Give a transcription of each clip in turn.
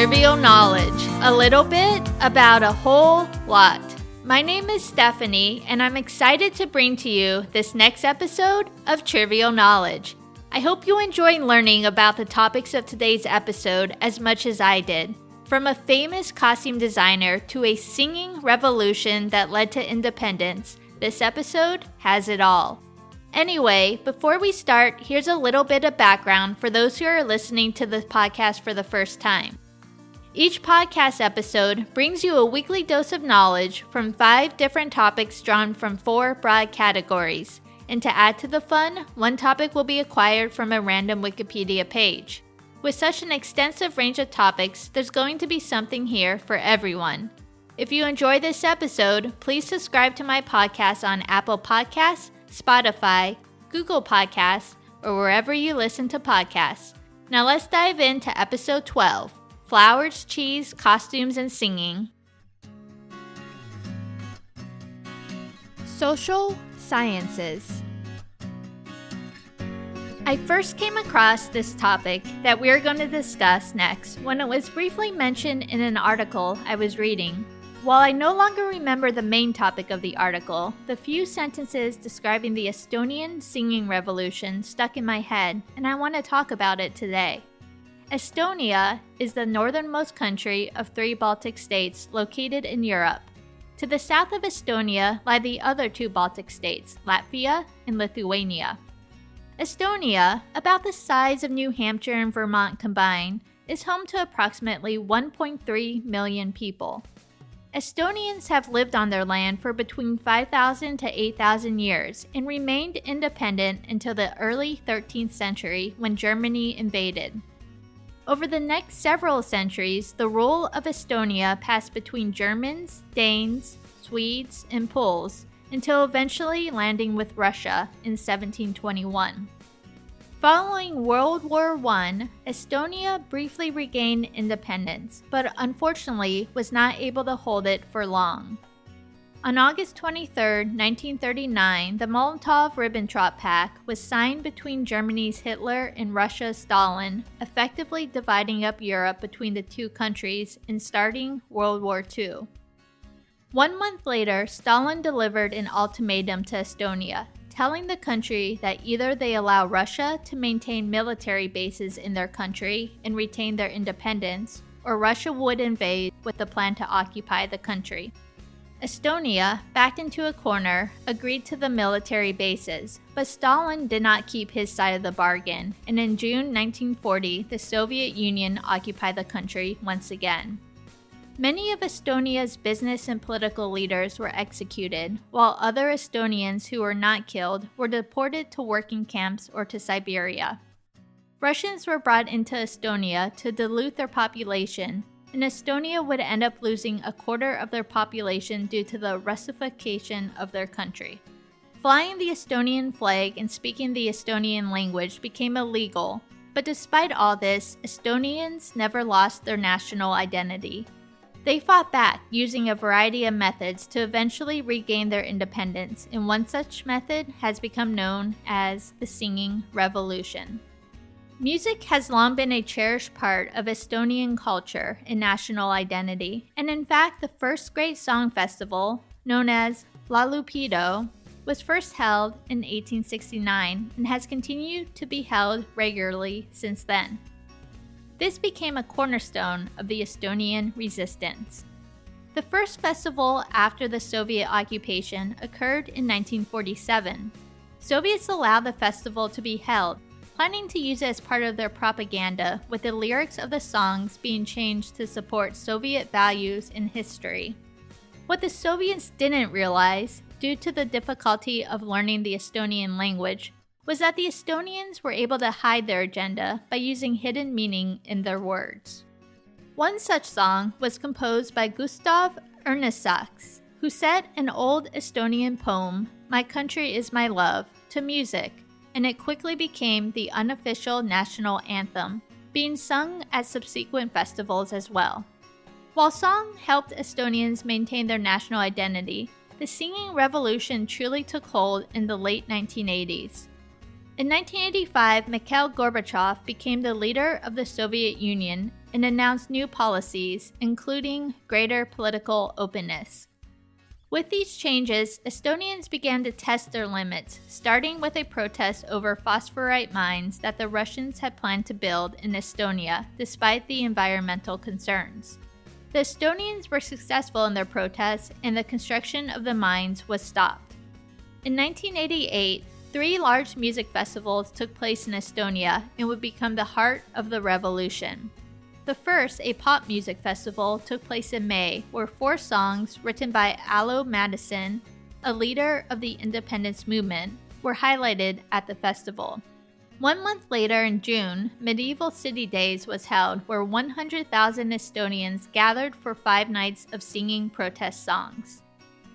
Trivial Knowledge a little bit about a whole lot. My name is Stephanie, and I'm excited to bring to you this next episode of Trivial Knowledge. I hope you enjoy learning about the topics of today's episode as much as I did. From a famous costume designer to a singing revolution that led to independence, this episode has it all. Anyway, before we start, here's a little bit of background for those who are listening to the podcast for the first time. Each podcast episode brings you a weekly dose of knowledge from five different topics drawn from four broad categories. And to add to the fun, one topic will be acquired from a random Wikipedia page. With such an extensive range of topics, there's going to be something here for everyone. If you enjoy this episode, please subscribe to my podcast on Apple Podcasts Spotify, Google Podcasts, or wherever you listen to podcasts. Now let's dive into episode 12 Flowers, Cheese, Costumes, and Singing. Social Sciences. I first came across this topic that we are going to discuss next when it was briefly mentioned in an article I was reading while I no longer remember the main topic of the article, the few sentences describing the Estonian singing revolution stuck in my head, and I want to talk about it today. Estonia is the northernmost country of three Baltic states located in Europe. To the south of Estonia lie the other two Baltic states, Latvia and Lithuania. Estonia, about the size of New Hampshire and Vermont combined, is home to approximately 1.3 million people. Estonians have lived on their land for between 5,000 to 8,000 years and remained independent until the early 13th century when Germany invaded. Over the next several centuries, the rule of Estonia passed between Germans, Danes, Swedes, and Poles until eventually landing with Russia in 1721. Following World War I, Estonia briefly regained independence, but unfortunately was not able to hold it for long. On August 23, 1939, the Molotov Ribbentrop Pact was signed between Germany's Hitler and Russia's Stalin, effectively dividing up Europe between the two countries and starting World War II. One month later, Stalin delivered an ultimatum to Estonia, telling the country that either they allow Russia to maintain military bases in their country and retain their independence, or Russia would invade with the plan to occupy the country. Estonia, backed into a corner, agreed to the military bases, but Stalin did not keep his side of the bargain, and in June 1940, the Soviet Union occupied the country once again. Many of Estonia's business and political leaders were executed, while other Estonians who were not killed were deported to working camps or to Siberia. Russians were brought into Estonia to dilute their population, and Estonia would end up losing a quarter of their population due to the Russification of their country. Flying the Estonian flag and speaking the Estonian language became illegal, but despite all this, Estonians never lost their national identity. They fought back using a variety of methods to eventually regain their independence, and one such method has become known as the Singing Revolution. Music has long been a cherished part of Estonian culture and national identity, and in fact, the first great song festival, known as Laulupidu, was first held in 1869 and has continued to be held regularly since then. This became a cornerstone of the Estonian resistance. The first festival after the Soviet occupation occurred in 1947. Soviets allowed the festival to be held, planning to use it as part of their propaganda, with the lyrics of the songs being changed to support Soviet values and history. What the Soviets didn't realize, due to the difficulty of learning the Estonian language, was that the Estonians were able to hide their agenda by using hidden meaning in their words. One such song was composed by Gustav Ernesaks, who set an old Estonian poem, My Country is My Love, to music, and it quickly became the unofficial national anthem, being sung at subsequent festivals as well. While song helped Estonians maintain their national identity, the singing revolution truly took hold in the late 1980s. In 1985, Mikhail Gorbachev became the leader of the Soviet Union, and announced new policies, including greater political openness. With these changes, Estonians began to test their limits, starting with a protest over phosphorite mines that the Russians had planned to build in Estonia despite the environmental concerns. The Estonians were successful in their protests, and the construction of the mines was stopped. In 1988, three large music festivals took place in Estonia and would become the heart of the revolution. The first, a pop music festival, took place in May, where four songs written by Alo Mattiisen, a leader of the independence movement, were highlighted at the festival. One month later, in June, Medieval City Days was held, where 100,000 Estonians gathered for five nights of singing protest songs.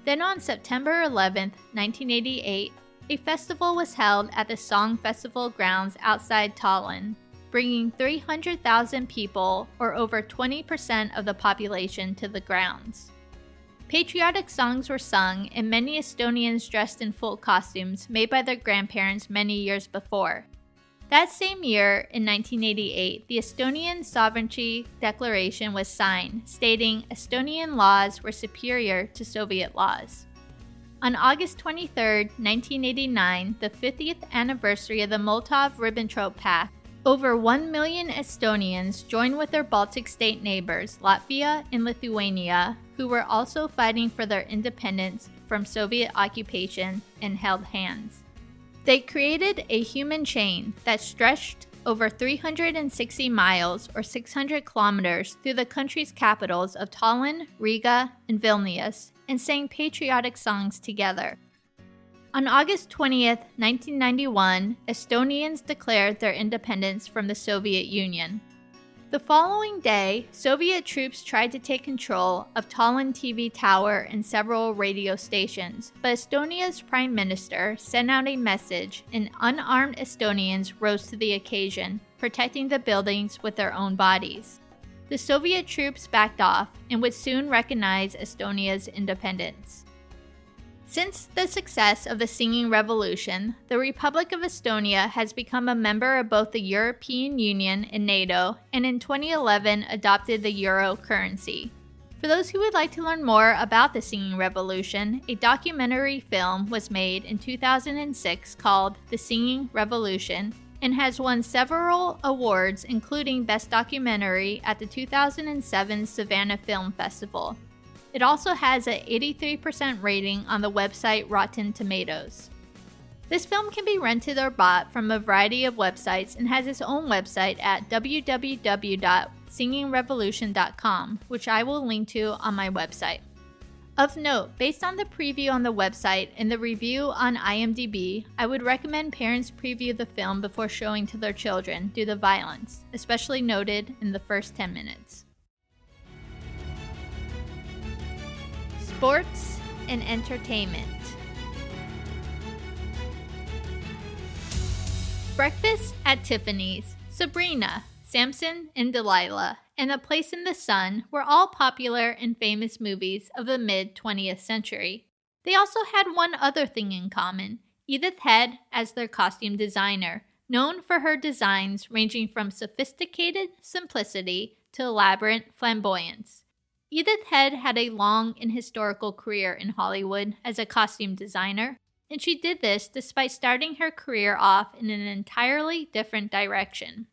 Then on September 11, 1988, a festival was held at the Song Festival grounds outside Tallinn, bringing 300,000 people, or over 20% of the population, to the grounds. Patriotic songs were sung, and many Estonians dressed in full costumes made by their grandparents many years before. That same year, in 1988, the Estonian Sovereignty Declaration was signed, stating Estonian laws were superior to Soviet laws. On August 23, 1989, the 50th anniversary of the Molotov Ribbentrop Pact, over 1 million Estonians joined with their Baltic state neighbors, Latvia and Lithuania, who were also fighting for their independence from Soviet occupation and held hands. They created a human chain that stretched over 360 miles or 600 kilometers through the country's capitals of Tallinn, Riga, and Vilnius and sang patriotic songs together. On August 20th, 1991, Estonians declared their independence from the Soviet Union. The following day, Soviet troops tried to take control of Tallinn TV Tower and several radio stations, but Estonia's prime minister sent out a message and unarmed Estonians rose to the occasion, protecting the buildings with their own bodies. The Soviet troops backed off and would soon recognize Estonia's independence. Since the success of the Singing Revolution, the Republic of Estonia has become a member of both the European Union and NATO, and in 2011 adopted the euro currency. For those who would like to learn more about the Singing Revolution, a documentary film was made in 2006 called The Singing Revolution and has won several awards, including Best Documentary at the 2007 Savannah Film Festival. It also has an 83% rating on the website Rotten Tomatoes. This film can be rented or bought from a variety of websites and has its own website at www.singingrevolution.com, which I will link to on my website. Of note, based on the preview on the website and the review on IMDb, I would recommend parents preview the film before showing to their children due to violence, especially noted in the first 10 minutes. Sports, and entertainment. Breakfast at Tiffany's, Sabrina, Samson, and Delilah, and A Place in the Sun were all popular and famous movies of the mid 20th century. They also had one other thing in common Edith Head as their costume designer, known for her designs ranging from sophisticated simplicity to elaborate flamboyance. Edith Head had a long and historical career in Hollywood as a costume designer, and she did this despite starting her career off in an entirely different direction.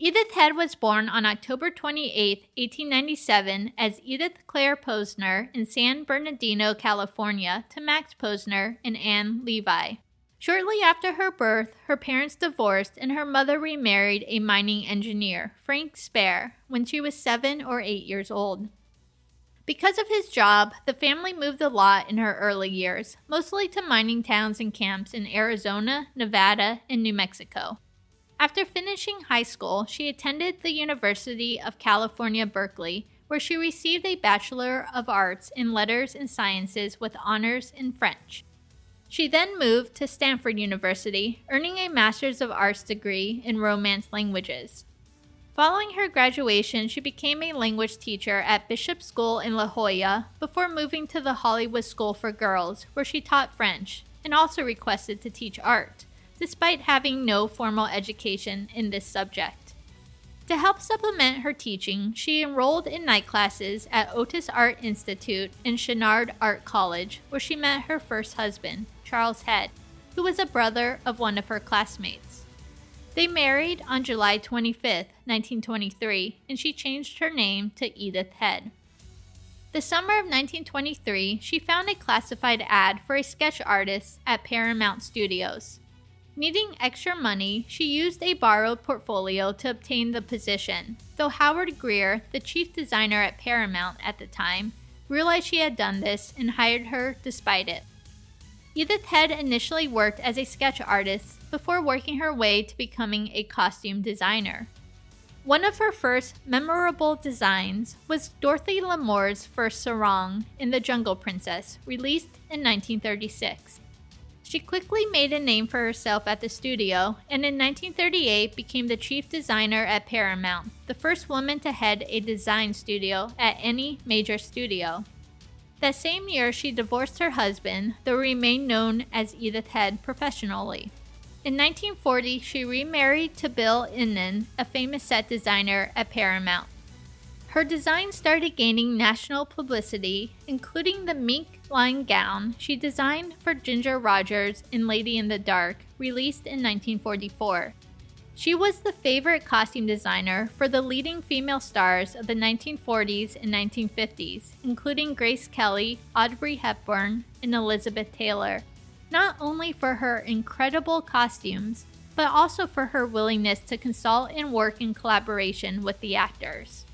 Edith Head was born on October 28, 1897, as Edith Claire Posner in San Bernardino, California, to Max Posner and Anne Levi. Shortly after her birth, her parents divorced and her mother remarried a mining engineer, Frank Spare, when she was seven or eight years old. Because of his job, the family moved a lot in her early years, mostly to mining towns and camps in Arizona, Nevada, and New Mexico. After finishing high school, she attended the University of California, Berkeley, where she received a Bachelor of Arts in Letters and Sciences with honors in French. She then moved to Stanford University, earning a Master's of Arts degree in Romance languages. Following her graduation, she became a language teacher at Bishop School in La Jolla before moving to the Hollywood School for Girls, where she taught French and also requested to teach art, despite having no formal education in this subject. To help supplement her teaching, she enrolled in night classes at Otis Art Institute and Chouinard Art College, where she met her first husband, Charles Head, who was a brother of one of her classmates. They married on July 25, 1923, and she changed her name to Edith Head. The summer of 1923, she found a classified ad for a sketch artist at Paramount Studios. Needing extra money, she used a borrowed portfolio to obtain the position, though Howard Greer, the chief designer at Paramount at the time, realized she had done this and hired her despite it. Edith Head initially worked as a sketch artist before working her way to becoming a costume designer. One of her first memorable designs was Dorothy Lamour's first sarong in The Jungle Princess, released in 1936. She quickly made a name for herself at the studio and in 1938 became the chief designer at Paramount, the first woman to head a design studio at any major studio. That same year, she divorced her husband, though remained known as Edith Head professionally. In 1940, she remarried to Bill Ihnen, a famous set designer at Paramount. Her design started gaining national publicity, including the mink lined gown she designed for Ginger Rogers in Lady in the Dark, released in 1944. She was the favorite costume designer for the leading female stars of the 1940s and 1950s, including Grace Kelly, Audrey Hepburn, and Elizabeth Taylor, not only for her incredible costumes, but also for her willingness to consult and work in collaboration with the actors.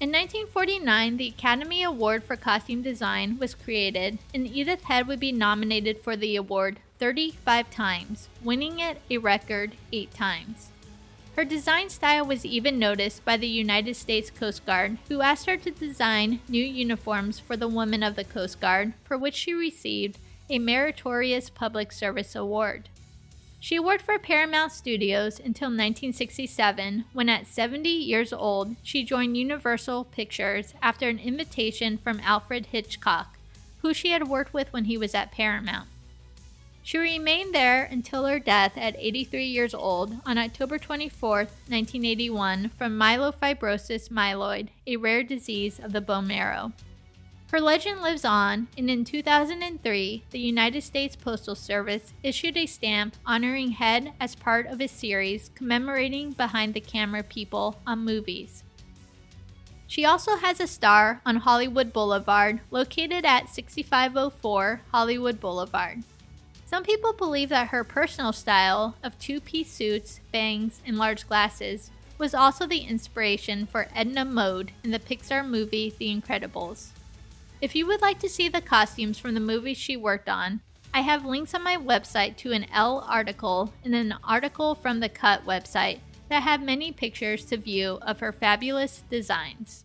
In 1949, the Academy Award for Costume Design was created, and Edith Head would be nominated for the award 35 times, winning it a record 8 times. Her design style was even noticed by the United States Coast Guard, who asked her to design new uniforms for the women of the Coast Guard, for which she received a Meritorious Public Service Award. She worked for Paramount Studios until 1967, when at 70 years old, she joined Universal Pictures after an invitation from Alfred Hitchcock, who she had worked with when he was at Paramount. She remained there until her death at 83 years old on October 24, 1981, from myelofibrosis myeloid, a rare disease of the bone marrow. Her legend lives on, and in 2003, the United States Postal Service issued a stamp honoring Head as part of a series commemorating behind the camera people on movies. She also has a star on Hollywood Boulevard, located at 6504 Hollywood Boulevard. Some people believe that her personal style of two piece suits, bangs, and large glasses was also the inspiration for Edna Mode in the Pixar movie The Incredibles. If you would like to see the costumes from the movies she worked on, I have links on my website to an Elle article and an article from the Cut website that have many pictures to view of her fabulous designs.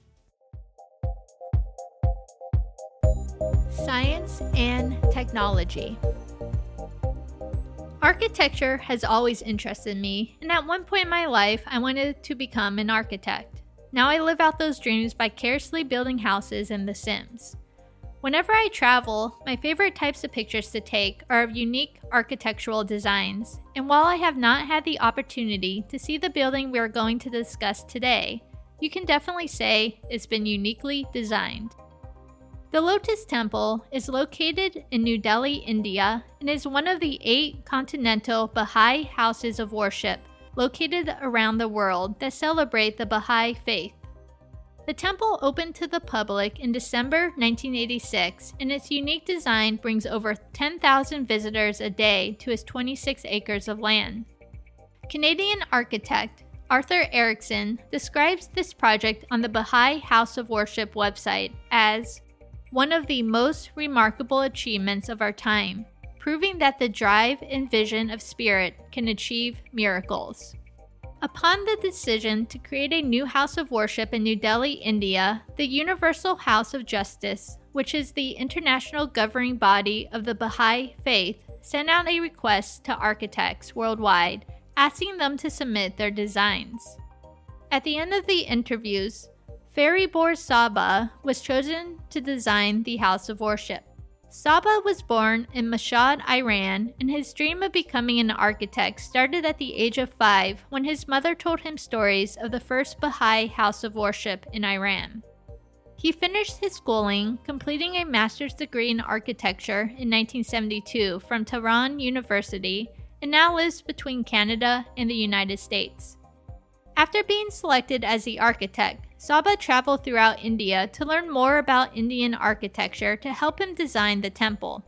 Science and Technology Architecture has always interested me, and at one point in my life, I wanted to become an architect. Now I live out those dreams by carelessly building houses in The Sims. Whenever I travel, my favorite types of pictures to take are of unique architectural designs, and while I have not had the opportunity to see the building we are going to discuss today, you can definitely say it's been uniquely designed. The Lotus Temple is located in New Delhi, India, and is one of the eight continental Baha'i houses of worship located around the world that celebrate the Baha'i faith. The temple opened to the public in December 1986, and its unique design brings over 10,000 visitors a day to its 26 acres of land. Canadian architect Arthur Erickson describes this project on the Baha'i House of Worship website as one of the most remarkable achievements of our time, proving that the drive and vision of spirit can achieve miracles. Upon the decision to create a new house of worship in New Delhi, India, the Universal House of Justice, which is the international governing body of the Baha'i faith, sent out a request to architects worldwide asking them to submit their designs. At the end of the interviews, Fariborz Sahba was chosen to design the house of worship. Sahba was born in Mashhad, Iran, and his dream of becoming an architect started at the age of five when his mother told him stories of the first Baha'i house of worship in Iran. He finished his schooling, completing a master's degree in architecture in 1972 from Tehran University, and now lives between Canada and the United States. After being selected as the architect, Sahba traveled throughout India to learn more about Indian architecture to help him design the temple.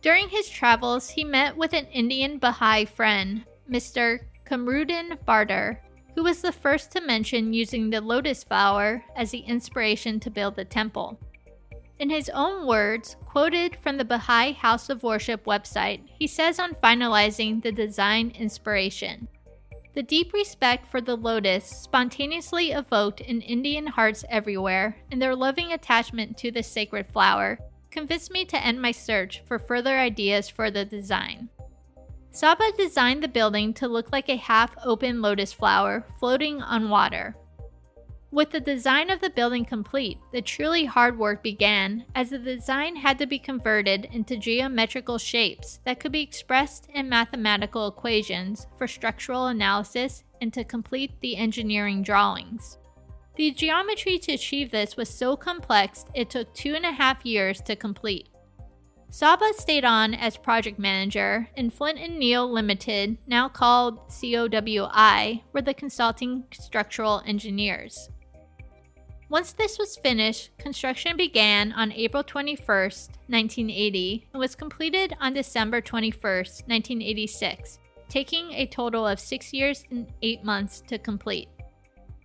During his travels, he met with an Indian Baha'i friend, Mr. Kamruddin Bardar, who was the first to mention using the lotus flower as the inspiration to build the temple. In his own words, quoted from the Baha'i House of Worship website, he says on finalizing the design inspiration the deep respect for the lotus spontaneously evoked in Indian hearts everywhere, and their loving attachment to the sacred flower convinced me to end my search for further ideas for the design. Sahba designed the building to look like a half open lotus flower floating on water. With the design of the building complete, the truly hard work began, as the design had to be converted into geometrical shapes that could be expressed in mathematical equations for structural analysis and to complete the engineering drawings. The geometry to achieve this was so complex it took two and a half years to complete. Sahba stayed on as project manager, and Flint and Neill Limited, now called COWI, were the consulting structural engineers. Once this was finished, construction began on April 21, 1980, and was completed on December 21, 1986, taking a total of six years and eight months to complete.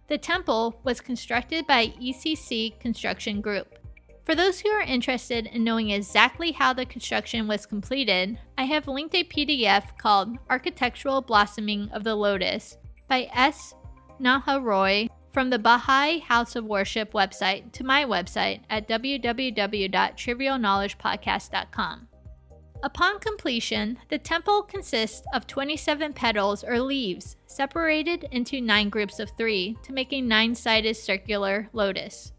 The temple was constructed by ECC Construction Group. For those who are interested in knowing exactly how the construction was completed, I have linked a PDF called Architectural Blossoming of the Lotus by S. Naharoy from the Baha'i House of Worship website to my website at www.trivialknowledgepodcast.com. Upon completion, the temple consists of 27 petals or leaves separated into nine groups of three to make a nine sided circular lotus.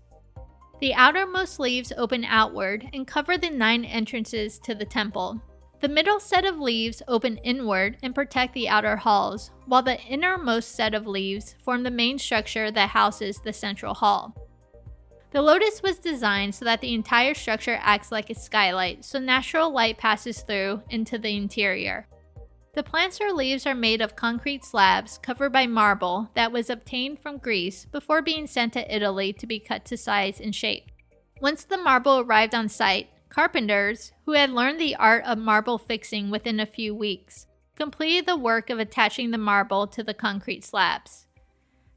The outermost leaves open outward and cover the nine entrances to the temple, the middle set of leaves open inward and protect the outer halls, while the innermost set of leaves form the main structure that houses the central hall. The lotus was designed so that the entire structure acts like a skylight, so natural light passes through into the interior. The plants or leaves are made of concrete slabs covered by marble that was obtained from Greece before being sent to Italy to be cut to size and shape. Once the marble arrived on site, Carpenters, who had learned the art of marble fixing within a few weeks, completed the work of attaching the marble to the concrete slabs.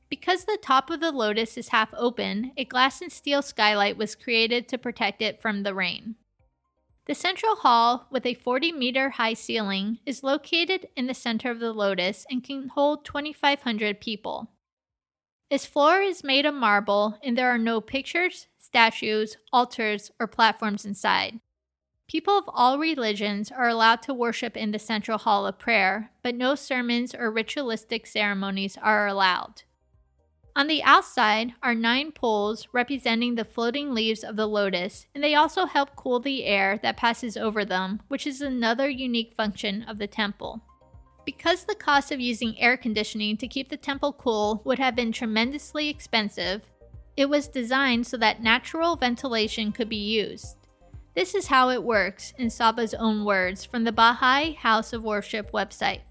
Because the top of the lotus is half open, a glass and steel skylight was created to protect it from the rain. The central hall, with a 40 meter high ceiling, is located in the center of the lotus and can hold 2,500 people. Its floor is made of marble, and there are no pictures, statues, altars, or platforms inside. People of all religions are allowed to worship in the central hall of prayer, but no sermons or ritualistic ceremonies are allowed. On the outside are nine poles representing the floating leaves of the lotus, and they also help cool the air that passes over them, which is another unique function of the temple. Because the cost of using air conditioning to keep the temple cool would have been tremendously expensive, it was designed so that natural ventilation could be used. This is how it works, in Sahba's own words from the Baha'i House of Worship website.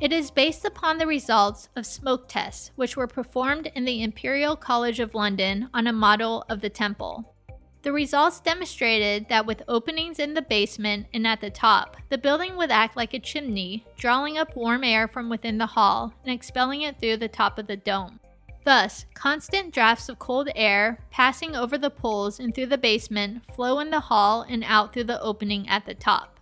It is based upon the results of smoke tests, which were performed in the Imperial College of London on a model of the temple. The results demonstrated that with openings in the basement and at the top, the building would act like a chimney, drawing up warm air from within the hall and expelling it through the top of the dome. Thus, constant drafts of cold air passing over the poles and through the basement flow in the hall and out through the opening at the top.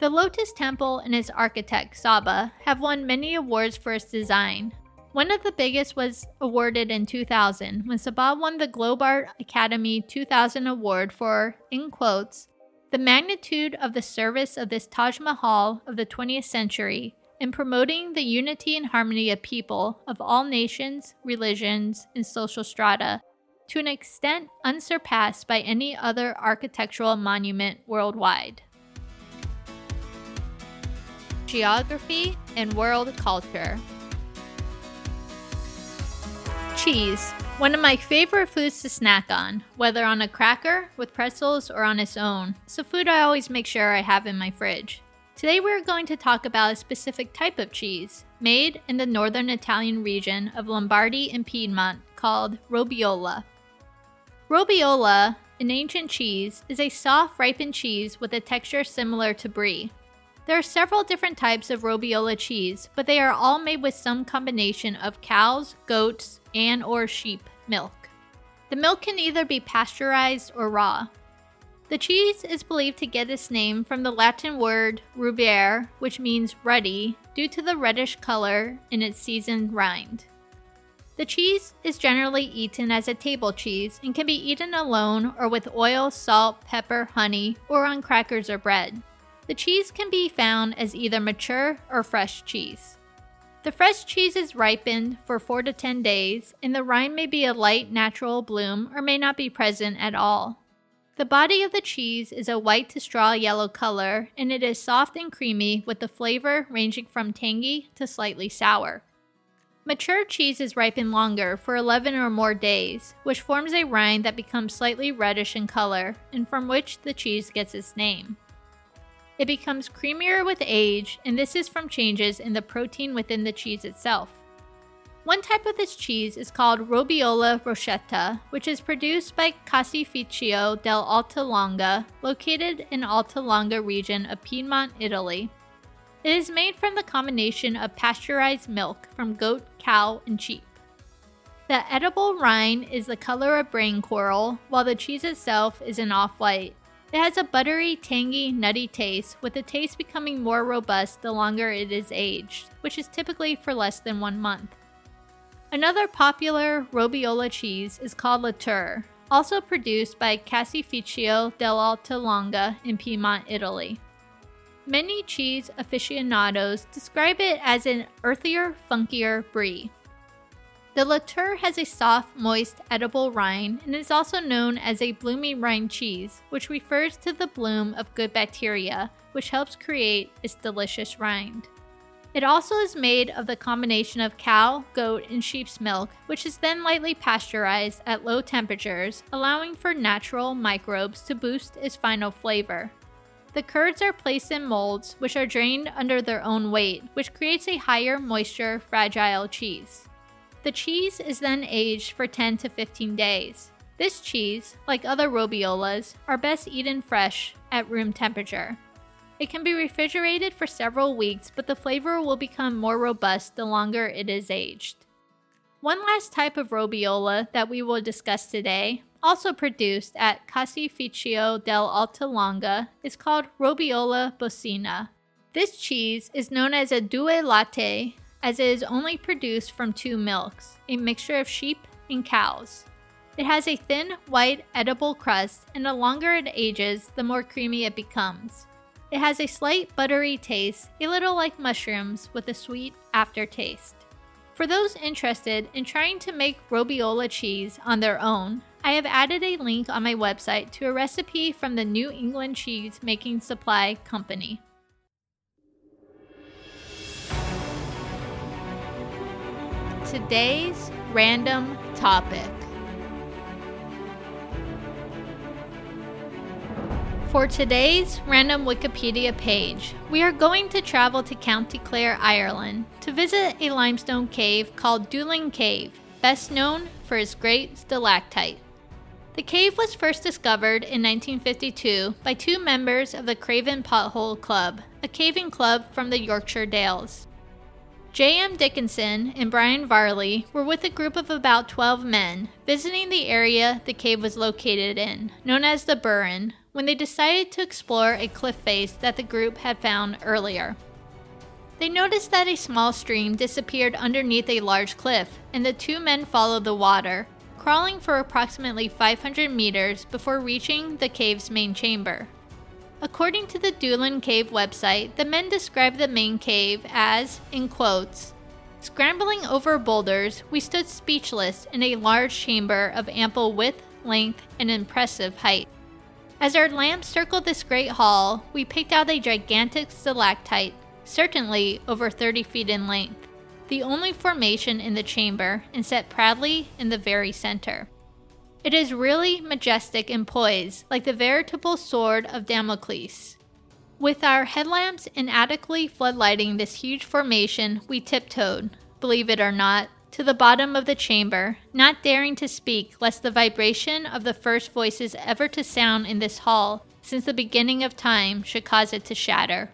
The Lotus Temple and its architect, Sahba, have won many awards for its design. One of the biggest was awarded in 2000 when Sahba won the Globe Art Academy 2000 award for, in quotes, the magnitude of the service of this Taj Mahal of the 20th century in promoting the unity and harmony of people of all nations, religions, and social strata to an extent unsurpassed by any other architectural monument worldwide. Geography and World Culture Cheese, one of my favorite foods to snack on, whether on a cracker, with pretzels, or on its own. It's a food I always make sure I have in my fridge. Today we're going to talk about a specific type of cheese, made in the northern Italian region of Lombardy and Piedmont, called Robiola. Robiola, an ancient cheese, is a soft ripened cheese with a texture similar to brie. There are several different types of Robiola cheese, but they are all made with some combination of cows, goats, and or sheep milk. The milk can either be pasteurized or raw. The cheese is believed to get its name from the Latin word rubere, which means ruddy, due to the reddish color in its seasoned rind. The cheese is generally eaten as a table cheese and can be eaten alone or with oil, salt, pepper, honey, or on crackers or bread. The cheese can be found as either mature or fresh cheese. The fresh cheese is ripened for 4 to 10 days, and the rind may be a light natural bloom or may not be present at all. The body of the cheese is a white to straw yellow color, and it is soft and creamy with the flavor ranging from tangy to slightly sour. Mature cheese is ripened longer for 11 or more days, which forms a rind that becomes slightly reddish in color, and from which the cheese gets its name. It becomes creamier with age, and this is from changes in the protein within the cheese itself. One type of this cheese is called Robiola Rocchetta, which is produced by Caseificio del Alta Langa, located in Alta Langa region of Piedmont, Italy. It is made from the combination of pasteurized milk from goat, cow, and sheep. The edible rind is the color of brain coral, while the cheese itself is an off white. It has a buttery, tangy, nutty taste, with the taste becoming more robust the longer it is aged, which is typically for less than one month. Another popular Robiola cheese is called La Tour, also produced by Caseificio dell'Alta Langa in Piedmont, Italy. Many cheese aficionados describe it as an earthier, funkier brie. The La Tour has a soft, moist, edible rind and is also known as a bloomy rind cheese, which refers to the bloom of good bacteria, which helps create its delicious rind. It also is made of the combination of cow, goat, and sheep's milk, which is then lightly pasteurized at low temperatures, allowing for natural microbes to boost its final flavor. The curds are placed in molds, which are drained under their own weight, which creates a higher moisture, fragile cheese. The cheese is then aged for 10 to 15 days. This cheese, like other robiolas, are best eaten fresh at room temperature. It can be refrigerated for several weeks, but the flavor will become more robust the longer it is aged. One last type of robiola that we will discuss today, also produced at Caseificio del Alta Langa, is called Robiola Bosina. This cheese is known as a due latte as it is only produced from two milks, a mixture of sheep and cows. It has a thin, white, edible crust, and the longer it ages, the more creamy it becomes. It has a slight buttery taste, a little like mushrooms, with a sweet aftertaste. For those interested in trying to make robiola cheese on their own, I have added a link on my website to a recipe from the New England Cheese Making Supply Company. Today's random topic. For today's random Wikipedia page, we are going to travel to County Clare, Ireland, to visit a limestone cave called Doolin Cave, best known for its great stalactite. The cave was first discovered in 1952 by two members of the Craven Pothole Club, a caving club from the Yorkshire Dales. J.M. Dickinson and Brian Varley were with a group of about 12 men visiting the area the cave was located in, known as the Burren, when they decided to explore a cliff face that the group had found earlier. They noticed that a small stream disappeared underneath a large cliff, and the two men followed the water, crawling for approximately 500 meters before reaching the cave's main chamber. According to the Doolin Cave website, the men describe the main cave as, in quotes, Scrambling over boulders, we stood speechless in a large chamber of ample width, length, and impressive height. As our lamp circled this great hall, we picked out a gigantic stalactite, certainly over 30 feet in length, the only formation in the chamber, and set proudly in the very center. It is really majestic and poised, like the veritable sword of Damocles. With our headlamps inadequately floodlighting this huge formation, we tiptoed, believe it or not, to the bottom of the chamber, not daring to speak lest the vibration of the first voices ever to sound in this hall since the beginning of time should cause it to shatter.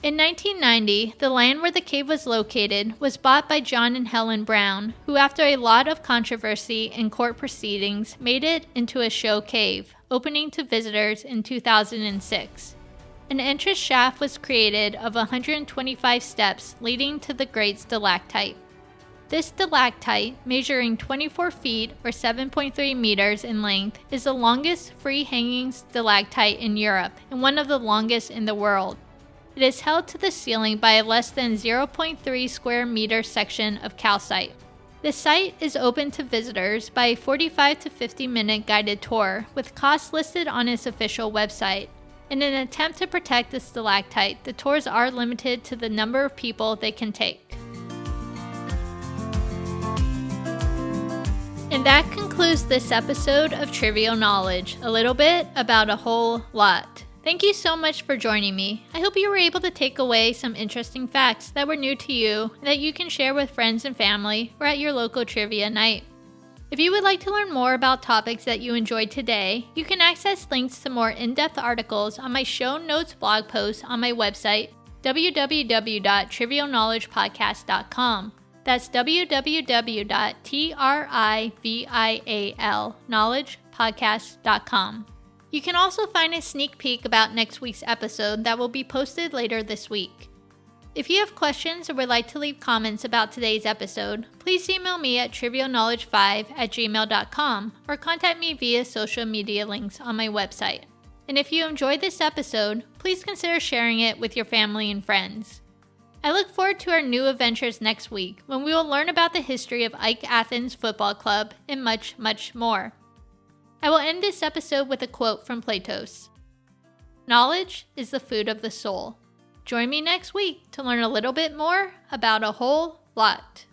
In 1990, the land where the cave was located was bought by John and Helen Brown, who, after a lot of controversy and court proceedings, made it into a show cave, opening to visitors in 2006. An entrance shaft was created of 125 steps leading to the great stalactite. This stalactite, measuring 24 feet or 7.3 meters in length, is the longest free hanging stalactite in Europe and one of the longest in the world. It is held to the ceiling by a less than 0.3 square meter section of calcite. The site is open to visitors by a 45 to 50 minute guided tour, with costs listed on its official website. In an attempt to protect the stalactite, the tours are limited to the number of people they can take. And that concludes this episode of Trivial Knowledge a little bit about a whole lot. Thank you so much for joining me. I hope you were able to take away some interesting facts that were new to you that you can share with friends and family or at your local trivia night. If you would like to learn more about topics that you enjoyed today, you can access links to more in depth articles on my show notes blog post on my website, www.trivialknowledgepodcast.com. That's www.trivialknowledgepodcast.com. You can also find a sneak peek about next week's episode that will be posted later this week. If you have questions or would like to leave comments about today's episode, please email me at trivialknowledge5 at gmail.com or contact me via social media links on my website. And if you enjoyed this episode, please consider sharing it with your family and friends. I look forward to our new adventures next week when we will learn about the history of AEK Athens Football Club and much, much more. I will end this episode with a quote from Platos Knowledge is the food of the soul. Join me next week to learn a little bit more about a whole lot.